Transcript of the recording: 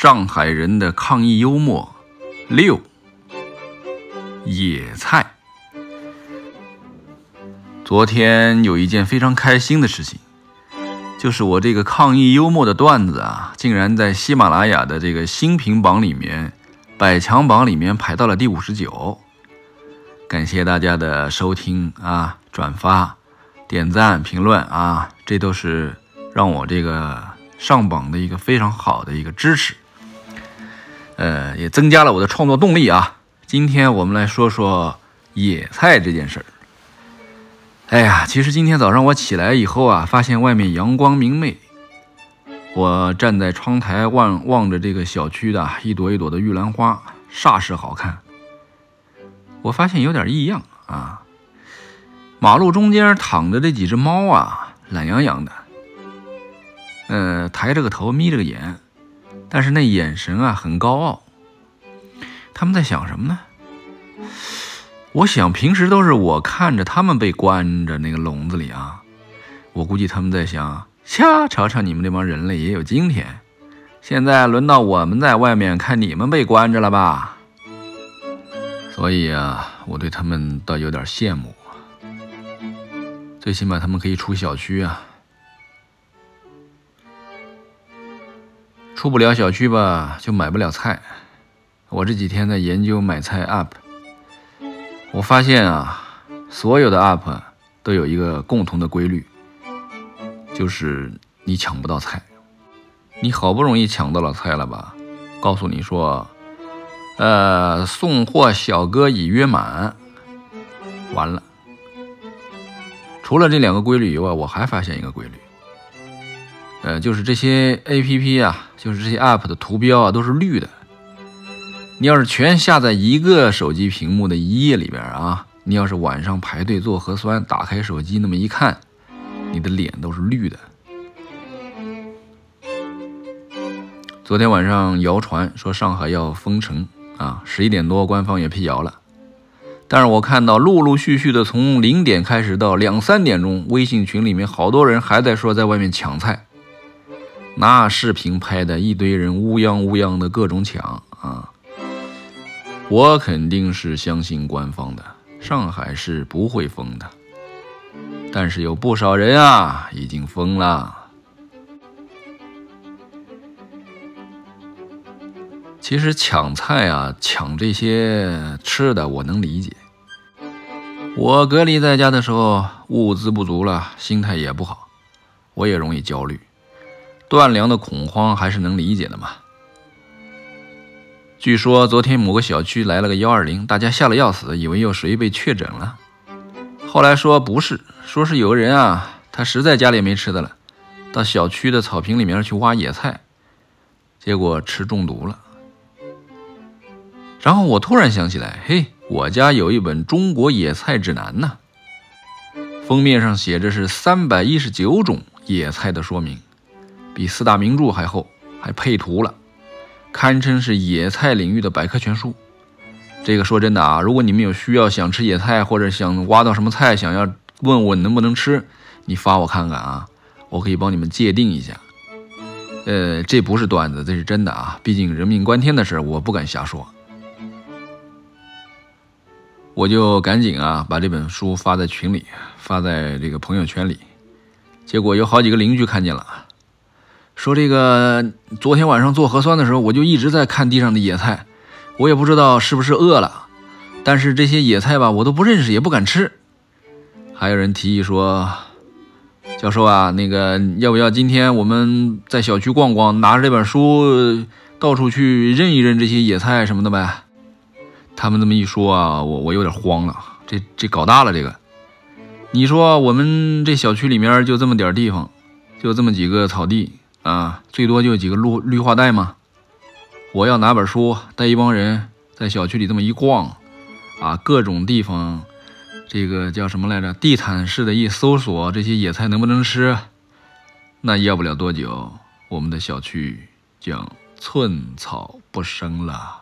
上海人的抗疫幽默六，野菜。昨天有一件非常开心的事情，就是我这个抗疫幽默的段子啊，竟然在喜马拉雅的这个新品榜里面，百强榜里面排到了第五十九。感谢大家的收听啊，转发、点赞、评论啊，这都是让我这个上榜的一个非常好的一个支持，呃，也增加了我的创作动力啊。今天我们来说说野菜这件事儿。哎呀，其实今天早上我起来以后啊，发现外面阳光明媚，我站在窗台望望着这个小区的一朵一朵的玉兰花，煞是好看。我发现有点异样啊！马路中间躺着这几只猫啊，懒洋洋的，呃，抬着个头，眯着个眼，但是那眼神啊很高傲。他们在想什么呢？我想平时都是我看着他们被关着那个笼子里啊，我估计他们在想：瞎瞧瞧，你们这帮人类也有今天，现在轮到我们在外面看你们被关着了吧？所以啊，我对他们倒有点羡慕，最起码他们可以出小区啊。出不了小区吧，就买不了菜。我这几天在研究买菜 App，我发现啊，所有的 App 都有一个共同的规律，就是你抢不到菜。你好不容易抢到了菜了吧？告诉你说。呃，送货小哥已约满。完了，除了这两个规律以外，我还发现一个规律。呃，就是这些 A P P 啊，就是这些 App 的图标啊，都是绿的。你要是全下在一个手机屏幕的一页里边啊，你要是晚上排队做核酸，打开手机那么一看，你的脸都是绿的。昨天晚上谣传说上海要封城。啊，十一点多，官方也辟谣了。但是我看到陆陆续续的，从零点开始到两三点钟，微信群里面好多人还在说在外面抢菜，那视频拍的一堆人乌泱乌泱的各种抢啊。我肯定是相信官方的，上海是不会封的。但是有不少人啊，已经疯了。其实抢菜啊，抢这些吃的，我能理解。我隔离在家的时候，物资不足了，心态也不好，我也容易焦虑，断粮的恐慌还是能理解的嘛。据说昨天某个小区来了个幺二零，大家吓得要死，以为有谁被确诊了。后来说不是，说是有个人啊，他实在家里没吃的了，到小区的草坪里面去挖野菜，结果吃中毒了。然后我突然想起来，嘿，我家有一本《中国野菜指南》呢，封面上写着是三百一十九种野菜的说明，比四大名著还厚，还配图了，堪称是野菜领域的百科全书。这个说真的啊，如果你们有需要想吃野菜，或者想挖到什么菜，想要问我能不能吃，你发我看看啊，我可以帮你们界定一下。呃，这不是段子，这是真的啊，毕竟人命关天的事，我不敢瞎说。我就赶紧啊，把这本书发在群里，发在这个朋友圈里。结果有好几个邻居看见了，说这个昨天晚上做核酸的时候，我就一直在看地上的野菜，我也不知道是不是饿了，但是这些野菜吧，我都不认识，也不敢吃。还有人提议说，教授啊，那个要不要今天我们在小区逛逛，拿着这本书到处去认一认这些野菜什么的呗？他们这么一说啊，我我有点慌了，这这搞大了这个。你说我们这小区里面就这么点地方，就这么几个草地啊，最多就几个绿绿化带嘛？我要拿本书带一帮人在小区里这么一逛，啊，各种地方，这个叫什么来着？地毯式的一搜索，这些野菜能不能吃？那要不了多久，我们的小区将寸草不生了。